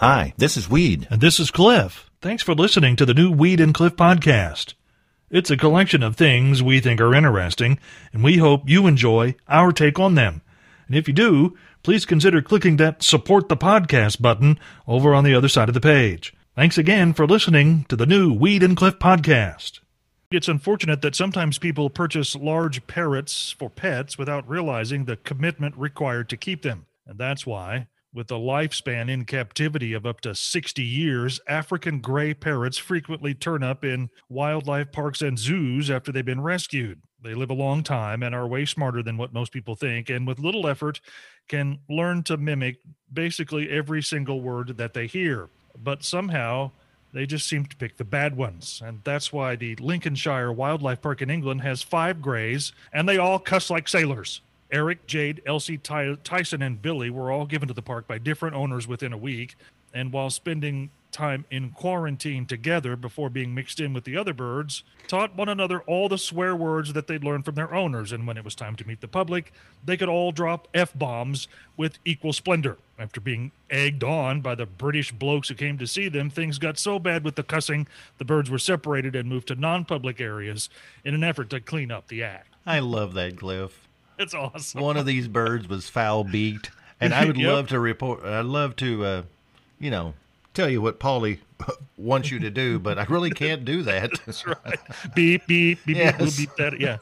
Hi, this is Weed. And this is Cliff. Thanks for listening to the new Weed and Cliff podcast. It's a collection of things we think are interesting, and we hope you enjoy our take on them. And if you do, please consider clicking that support the podcast button over on the other side of the page. Thanks again for listening to the new Weed and Cliff podcast. It's unfortunate that sometimes people purchase large parrots for pets without realizing the commitment required to keep them. And that's why, with a lifespan in captivity of up to 60 years, African gray parrots frequently turn up in wildlife parks and zoos after they've been rescued. They live a long time and are way smarter than what most people think, and with little effort, can learn to mimic basically every single word that they hear. But somehow, they just seem to pick the bad ones. And that's why the Lincolnshire Wildlife Park in England has five grays, and they all cuss like sailors. Eric, Jade, Elsie, Ty- Tyson, and Billy were all given to the park by different owners within a week. And while spending time in quarantine together before being mixed in with the other birds, taught one another all the swear words that they'd learned from their owners. And when it was time to meet the public, they could all drop F bombs with equal splendor. After being egged on by the British blokes who came to see them, things got so bad with the cussing, the birds were separated and moved to non public areas in an effort to clean up the act. I love that, Cliff. It's awesome. One of these birds was foul beaked, and I would Yep. love to report. I'd love to, uh, you know, tell you what Paulie wants you to do, but I really can't do that. That's right. Beep, beep, beep, Yes. beep, beep, that. Yeah.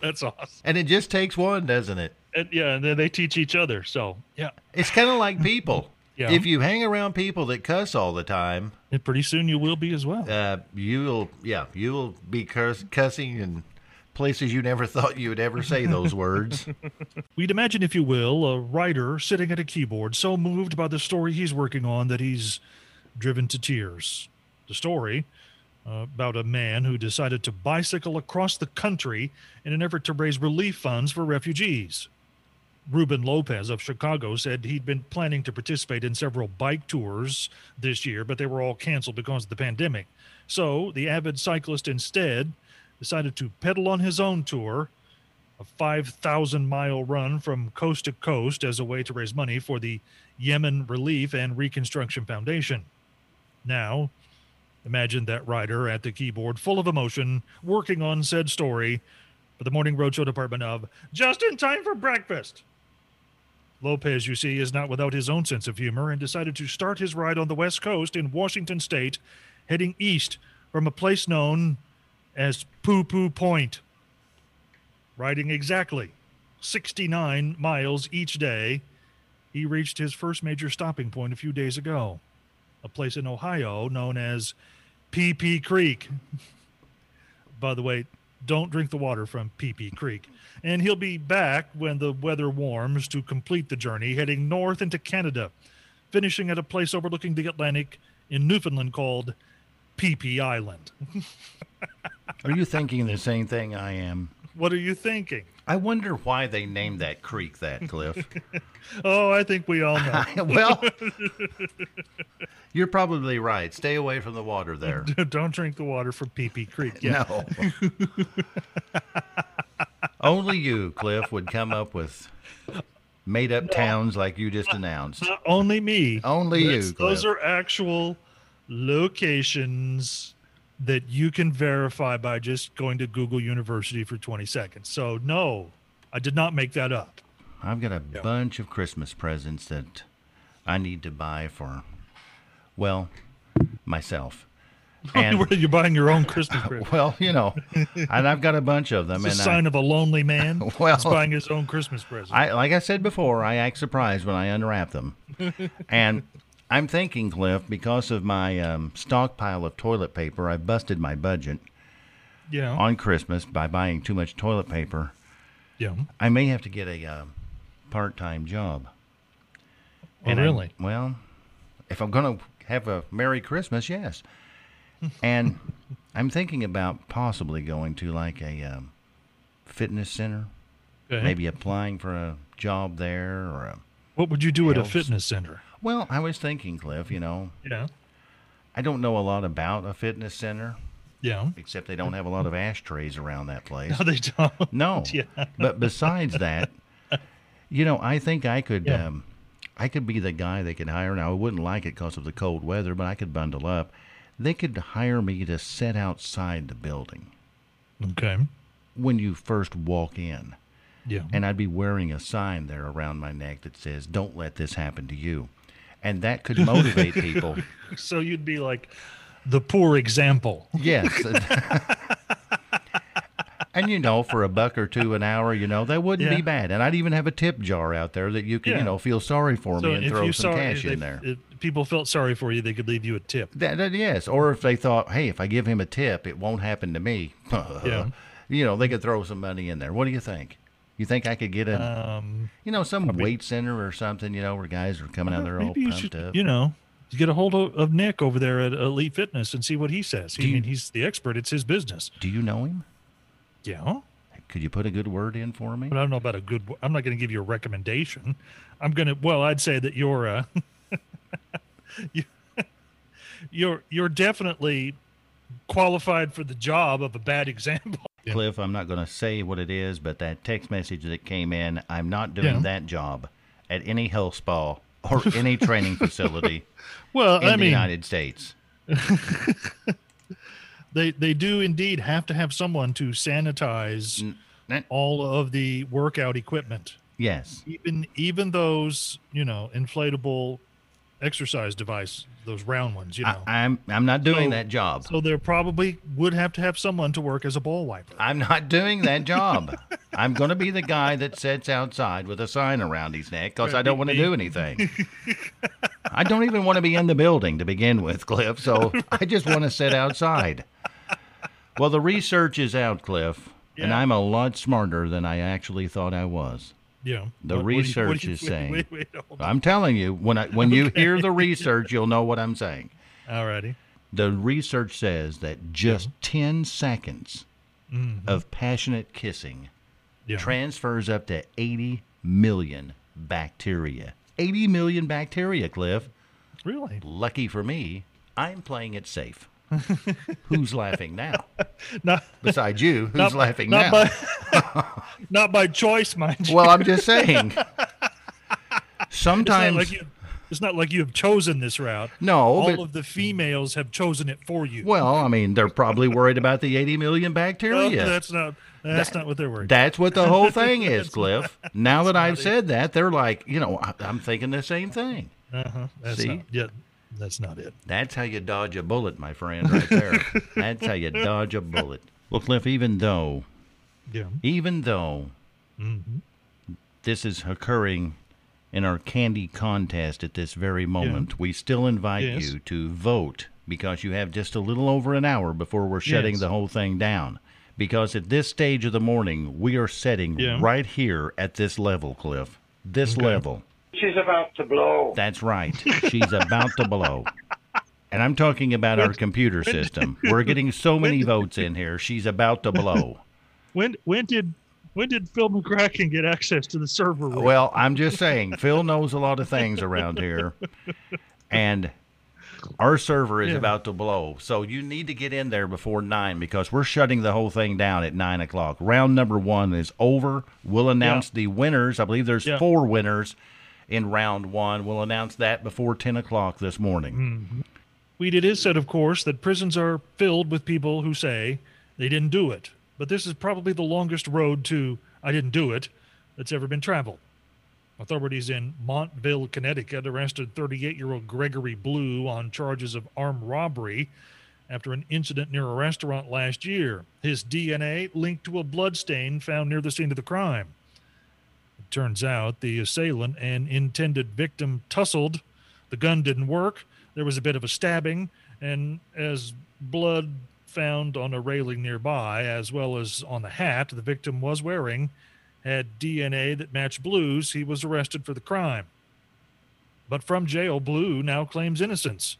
That's awesome. And it just takes one, doesn't it? And yeah, and then they teach each other. So, yeah. It's kind of like people. Yeah. If you hang around people that cuss all the time, And pretty soon you will be as well. uh, you'll yeah, you'll be cuss- cussing in places you never thought you would ever say those words. We'd imagine, if you will, a writer sitting at a keyboard, so moved by the story he's working on that he's driven to tears. The story uh, about a man who decided to bicycle across the country in an effort to raise relief funds for refugees. Ruben Lopez of Chicago said he'd been planning to participate in several bike tours this year, but they were all canceled because of the pandemic. So the avid cyclist instead decided to pedal on his own tour a 5,000 mile run from coast to coast as a way to raise money for the Yemen Relief and Reconstruction Foundation. Now, imagine that writer at the keyboard, full of emotion, working on said story for the Morning Roadshow department of Just in Time for Breakfast. Lopez, you see, is not without his own sense of humor and decided to start his ride on the West Coast in Washington State, heading east from a place known as Poo Poo Point riding exactly 69 miles each day, he reached his first major stopping point a few days ago, a place in Ohio known as Pee Pee Creek. By the way, don't drink the water from Pee Pee Creek. And he'll be back when the weather warms to complete the journey, heading north into Canada, finishing at a place overlooking the Atlantic in Newfoundland called PP Island. Are you thinking the same thing I am? What are you thinking? I wonder why they named that creek that, Cliff. Oh, I think we all know. well, you're probably right. Stay away from the water there. Don't drink the water from Pee Pee Creek. Yeah. No. Only you, Cliff, would come up with made up towns like you just uh, announced. Uh, only me. Only you, That's- Those are actual locations that you can verify by just going to Google University for 20 seconds. So, no, I did not make that up. I've got a bunch of Christmas presents that I need to buy for, well, myself. And you're buying your own Christmas present. well, you know, and I've got a bunch of them. It's a and I- sign of a lonely man. Well- He's buying his own Christmas present. I like I said before, I act surprised when I unwrap them. and I'm thinking, Cliff, because of my um, stockpile of toilet paper, I busted my budget know, on Christmas by buying too much toilet paper. yeah. I may have to get a uh, part-time job. Oh, I'm- really? well, if I'm going to have a Merry Christmas, yes. and I'm thinking about possibly going to like a um, fitness center, Okay. maybe applying for a job there or a What would you do at a fitness center? Well, I was thinking, Cliff, you know, Yeah. I don't know a lot about a fitness center, Yeah. except they don't have a lot of ashtrays around that place. No, they don't. No. Yeah. But besides that, you know, I think I could Yeah. um, I could be the guy they could hire. Now I wouldn't like it because of the cold weather, but I could bundle up. They could hire me to sit outside the building Okay. when you first walk in, Yeah. and I'd be wearing a sign there around my neck that says, "Don't let this happen to you," and that could motivate people. so you'd be like the poor example. Yes. and you know, for a buck or two an hour, you know, that wouldn't Yeah. be bad. And I'd even have a tip jar out there that you could, Yeah. you know, feel sorry for So me and throw some saw cash if, in there. if people felt sorry for you, they could leave you a tip. That, that- yes, or if they thought, hey, if I give him a tip, it won't happen to me. Yeah. You know, they could throw some money in there. What do you think? You think I could get a, Um, you know, some weight center or something, you know, where guys are coming out there all you pumped should, up? you know, get a hold of, of Nick over there at Elite Fitness and see what he says. I Do you- mean, he's the expert. It's his business. Do you know him? Yeah. Could you put a good word in for me? But I don't know about a good. I'm not going to give you a recommendation. I'm going to. Well, I'd say that you're. Uh, you, you're you're definitely qualified for the job of a bad example. Cliff, I'm not going to say what it is, but that text message that came in, I'm not doing Yeah. that job at any health spa or any training facility Well, in I the mean, United States. they they do indeed have to have someone to sanitize N- all of the workout equipment, Yes. even even those you know inflatable exercise device, those round ones. You know, I, I'm I'm not doing So- that job. so there probably would have to have someone to work as a ball wiper. I'm not doing that job. I'm going to be the guy that sits outside with a sign around his neck because I don't want to do anything. I don't even want to be in the building to begin with, Cliff. So I just want to sit outside. Well, the research is out, Cliff, and I'm a lot smarter than I actually thought I was. Yeah. The What- what you- what research you- is wait, saying- Wait, wait, on. I'm telling you, when I when you hear the research, you'll know what I'm saying. Alrighty. The research says that just 10 seconds Mhm. of passionate kissing Yeah. transfers up to 80 million bacteria. 80 million bacteria, Cliff. really? Lucky for me, I'm playing it safe. who's laughing now? Not Besides you, who's not, laughing not now? by not by choice, mind you. well, I'm just saying. it's not Sometimes, like you. It's not like you have chosen this route. no, All but of the females have chosen it for you. well, I mean, they're probably worried about the 80 million No, bacteria. that's not. That's not what they're worried. That's what the whole thing is, Cliff. Now that I've it. said that, they're like, you know, I- I'm thinking the same thing. uh-huh. See? not. Yeah. That's not it. That's how you dodge a bullet, my friend, right there. That's how you dodge a bullet. Well, Cliff, even though, Yeah. even though hmm this is occurring in our candy contest at this very moment, we still invite Yes. you to vote because you have just a little over an hour before we're shutting Yes. the whole thing down. Because at this stage of the morning, we are setting Yeah. right here at this level, Cliff. This Okay. level. She's about to blow. That's right. She's about to blow. And I'm talking about our computer system. We're getting so many votes in here. She's about to blow. When when did when did Phil McCracken get access to the server room? Well, I'm just saying, Phil knows a lot of things around here. And our server is Yeah. about to blow. So you need to get in there before nine because we're shutting the whole thing down at nine o'clock. Round number one is over. We'll announce the winners. I believe there's Yeah. four winners in round one. We'll announce that before ten o'clock this morning. Mm-hmm. Weed, it is said, of course, that prisons are filled with people who say they didn't do it. But this is probably the longest road to I didn't do it that's ever been traveled. Authorities in Montville, Connecticut arrested 38 year old Gregory Blue on charges of armed robbery after an incident near a restaurant last year. His DNA linked to a bloodstain found near the scene of the crime. Turns out the assailant and intended victim tussled. The gun didn't work. There was a bit of a stabbing, and as blood found on a railing nearby, as well as on the hat the victim was wearing, had DNA that matched Blue's, he was arrested for the crime. But from jail, Blue now claims innocence,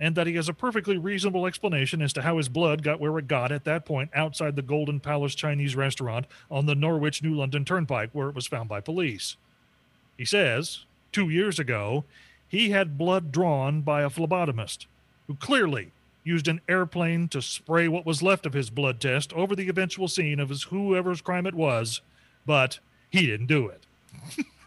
and that he has a perfectly reasonable explanation as to how his blood got where it got at that point outside the Golden Palace Chinese restaurant on the Norwich New London Turnpike, where it was found by police. He says, two years ago, he had blood drawn by a phlebotomist who clearly used an airplane to spray what was left of his blood test over the eventual scene of his whoever's crime it was, but he didn't do it.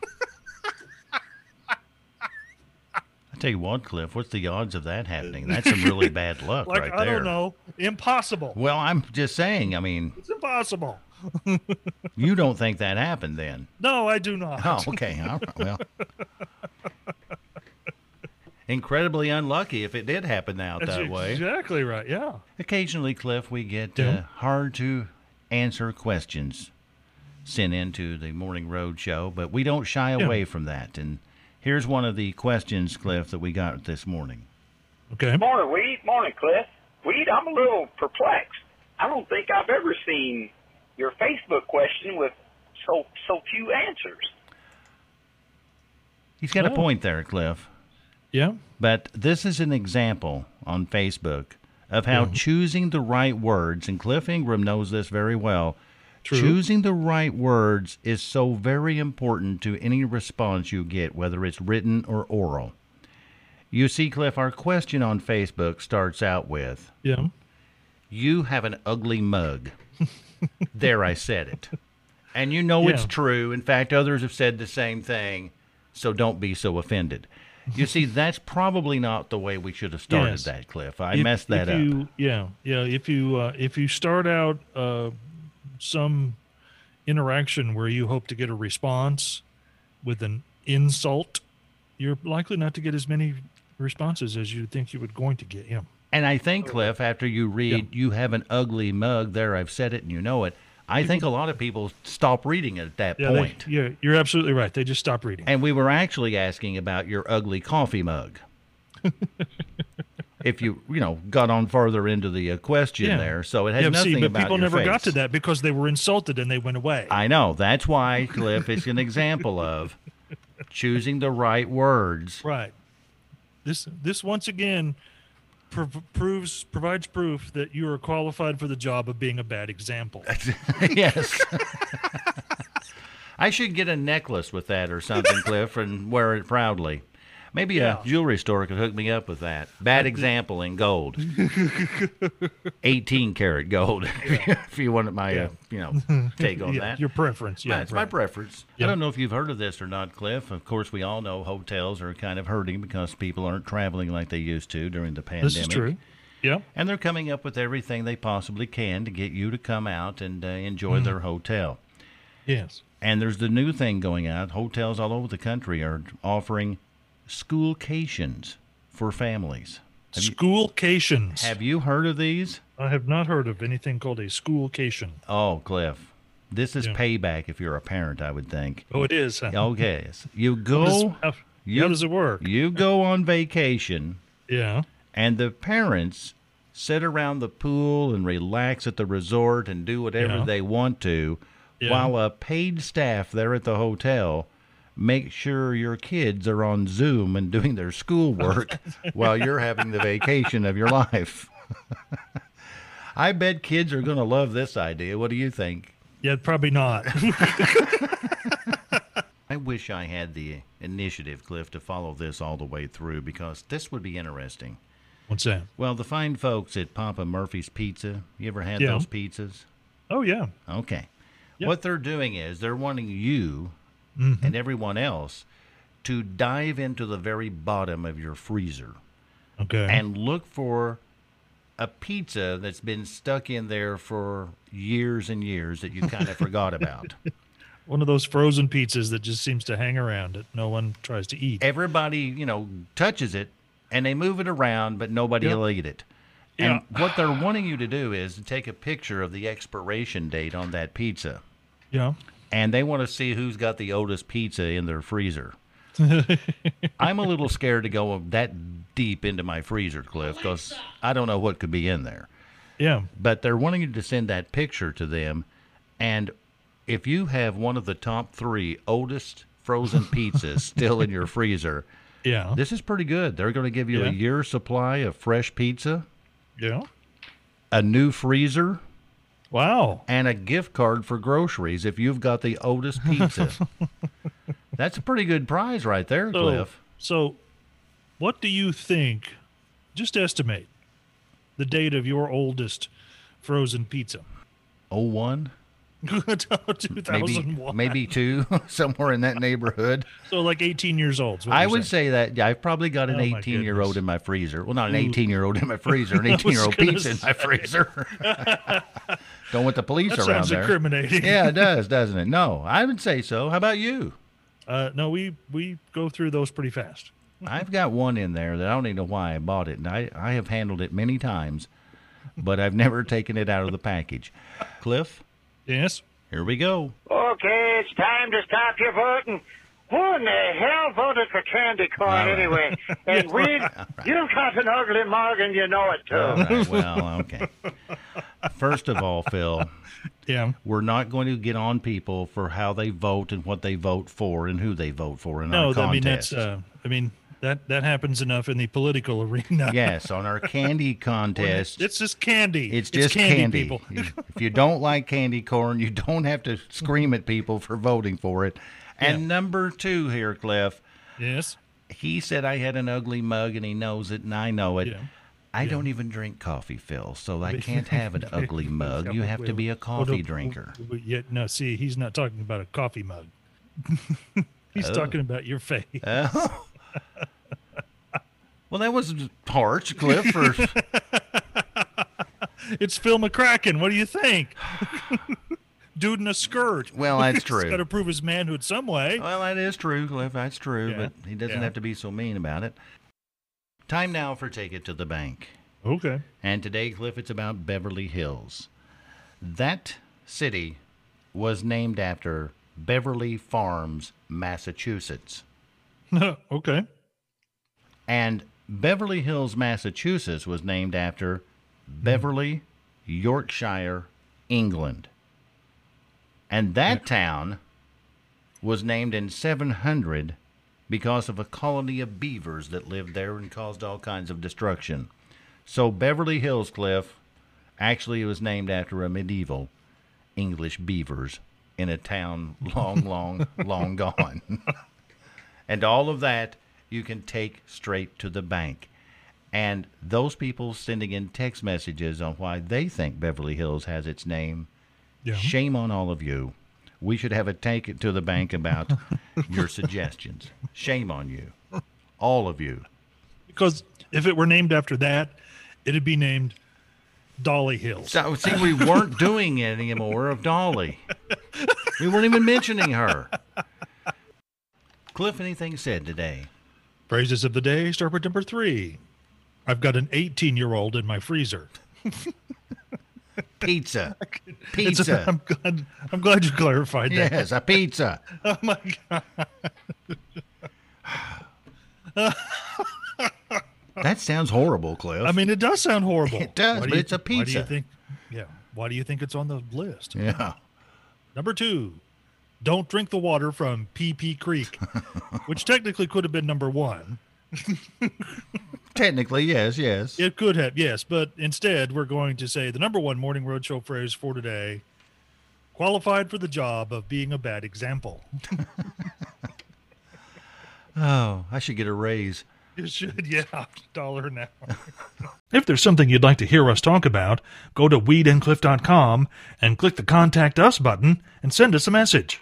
Tell you what, Cliff, what's the odds of that happening? That's some really bad luck Like right I there. don't know, impossible. Well, I'm just saying. I mean, It's impossible. you don't think that happened then? No, I do not. Oh, okay. All right. Well, incredibly unlucky if it did happen out That's that way. exactly right. Yeah. Occasionally, Cliff, we get Yeah. uh, hard to answer questions sent into the Morning Road Show, but we don't shy Yeah. away from that. And here's one of the questions, Cliff, that we got this morning. Okay. Morning, Weed. Morning, Cliff. Weed, I'm a little perplexed. I don't think I've ever seen your Facebook question with so so few answers. He's got a Oh. point there, Cliff. Yeah. But this is an example on Facebook of how Yeah. choosing the right words, and Cliff Ingram knows this very well. True. Choosing the right words is so very important to any response you get, whether it's written or oral. You see, Cliff, our question on Facebook starts out with Yeah. You have an ugly mug. there, I said it. And you know it's true. In fact, others have said the same thing, so don't be so offended. You see, that's probably not the way we should have started Yes. that, Cliff. I If- messed that if up. you, Yeah. Yeah. If you uh, if you start out uh, some interaction where you hope to get a response with an insult, you're likely not to get as many responses as you think you would going to get. Yeah. And I think, Cliff, after you read, you have an ugly mug, there, I've said it and you know it, I think a lot of people stop reading it at that Yeah, they- point. yeah, you're absolutely right. They just stop reading. And we were actually asking about your ugly coffee mug. if you, you know, got on further into the uh, question Yeah. there. So it has yeah, nothing see, but about people never got to that because they were insulted and they went away. I know. That's why, Cliff, is an example of choosing the right words. right. This this once again prov- proves provides proof that you are qualified for the job of being a bad example. yes. I should get a necklace with that or something, Cliff, and wear it proudly. Maybe Yeah. a jewelry store could hook me up with that. Bad example in gold. 18 karat gold. if you want my, uh, you know, take on Yeah, that. your preference. Yeah, That's my preference. I don't know if you've heard of this or not, Cliff. Of course, we all know hotels are kind of hurting because people aren't traveling like they used to during the pandemic. This is true. Yeah. And they're coming up with everything they possibly can to get you to come out and uh, enjoy Mm. their hotel. Yes. And there's the new thing going out. Hotels all over the country are offering schoolcations for families. Have you, Schoolcations. have you heard of these? I have not heard of anything called a schoolcation. Oh, Cliff. This is Yeah. payback if you're a parent, I would think. Oh, it is. huh? Oh, okay. You How does, go how, you- how does it work? you go on vacation Yeah. and the parents sit around the pool and relax at the resort and do whatever Yeah. they want to Yeah. while a paid staff there at the hotel make sure your kids are on Zoom and doing their schoolwork while you're having the vacation of your life. I bet kids are going to love this idea. What do you think? Yeah, probably not. I wish I had the initiative, Cliff, to follow this all the way through because this would be interesting. What's that? Well, the fine folks at Papa Murphy's Pizza, you ever had Yeah. those pizzas? Oh, yeah. Okay. What they're doing is they're wanting you Mm-hmm. and everyone else to dive into the very bottom of your freezer Okay. and look for a pizza that's been stuck in there for years and years that you kind of forgot about. One of those frozen pizzas that just seems to hang around that no one tries to eat. Everybody, you know, touches it and they move it around, but nobody Yep. will eat it. And what they're wanting you to do is to take a picture of the expiration date on that pizza. Yeah. And they want to see who's got the oldest pizza in their freezer. I'm a little scared to go that deep into my freezer, Cliff, because I don't know what could be in there. Yeah. But they're wanting you to send that picture to them, and if you have one of the top three oldest frozen pizzas still in your freezer, Yeah. this is pretty good. They're going to give you Yeah. a year's supply of fresh pizza, Yeah. a new freezer, Wow. and a gift card for groceries if you've got the oldest pizza. That's a pretty good prize right there, So, Cliff. so what do you think? Just estimate the date of your oldest frozen pizza. Oh one. Maybe 2001. maybe two, somewhere in that neighborhood. So like 18 years old. I would saying. say that yeah, I've probably got an Oh, my 18 year old in my freezer. Well, not an Ooh. 18 year old in my freezer, an 18 year old pizza in my freezer. Don't want the police That around sounds there. incriminating. Yeah, it does, doesn't it? No, I would say so. How about you? Uh, no, we we go through those pretty fast. I've got one in there that I don't even know why I bought it, and I, I have handled it many times, but I've never taken it out of the package. Cliff, Yes. here we go. Okay, it's time to stop your voting. Who in the hell voted for candy corn right. anyway? And Weed, you've got an ugly mug and you know it too. Right, well, okay. First of all, Phil, Yeah. we're not going to get on people for how they vote and what they vote for and who they vote for in No, our that- I mean that's. Uh, I mean that that happens enough in the political arena. yes, on our candy contest. It's just candy. It's just candy, candy. people. if you don't like candy corn, you don't have to scream at people for voting for it. And Yeah. number two here, Cliff, yes. he said I had an ugly mug and he knows it and I know it. Yeah. I don't even drink coffee, Phil, so I can't have an ugly mug. You have to be a coffee drinker. Yeah, no, see, he's not talking about a coffee mug. he's Oh. talking about your face. Oh. Well, that was harsh, Cliff. Or, It's Phil McCracken. What do you think? Dude in a skirt. well, that's true. He's got to prove his manhood some way. Well, that is true, Cliff. That's true, Yeah, but he doesn't yeah. have to be so mean about it. Time now for Take It to the Bank. Okay. And today, Cliff, it's about Beverly Hills. That city was named after Beverly Farms, Massachusetts. okay. And Beverly Hills, Massachusetts was named after Beverly, Yorkshire, England. And that town was named in 700 because of a colony of beavers that lived there and caused all kinds of destruction. So Beverly Hills Cliff actually was named after a medieval English beavers in a town long, long, long gone. and all of that you can take straight to the bank. And those people sending in text messages on why they think Beverly Hills has its name, Yeah. shame on all of you. We should have a take it to the bank about your suggestions. Shame on you. All of you. Because if it were named after that, it'd be named Dolly Hills. So, see, we weren't doing any more of Dolly. We weren't even mentioning her. Cliff, anything said today? Phrases of the day start with number three. I've got an 18 year old in my freezer. Pizza. Pizza. I'm glad. I'm glad you clarified that. Yes, a pizza. Oh my god. That sounds horrible, Cliff. I mean, it does sound horrible. It does, Why but do you- it's a Why do you pizza. think? Yeah. Why do you think it's on the list? yeah. Number two, don't drink the water from Pee Pee Creek, which technically could have been number one. Technically, yes, yes. It could have, yes, but instead we're going to say the number one morning roadshow phrase for today: qualified for the job of being a bad example. Oh, I should get a raise. You should, yeah, dollar an hour. if there's something you'd like to hear us talk about, go to weedandcliff.com and click the Contact Us button and send us a message.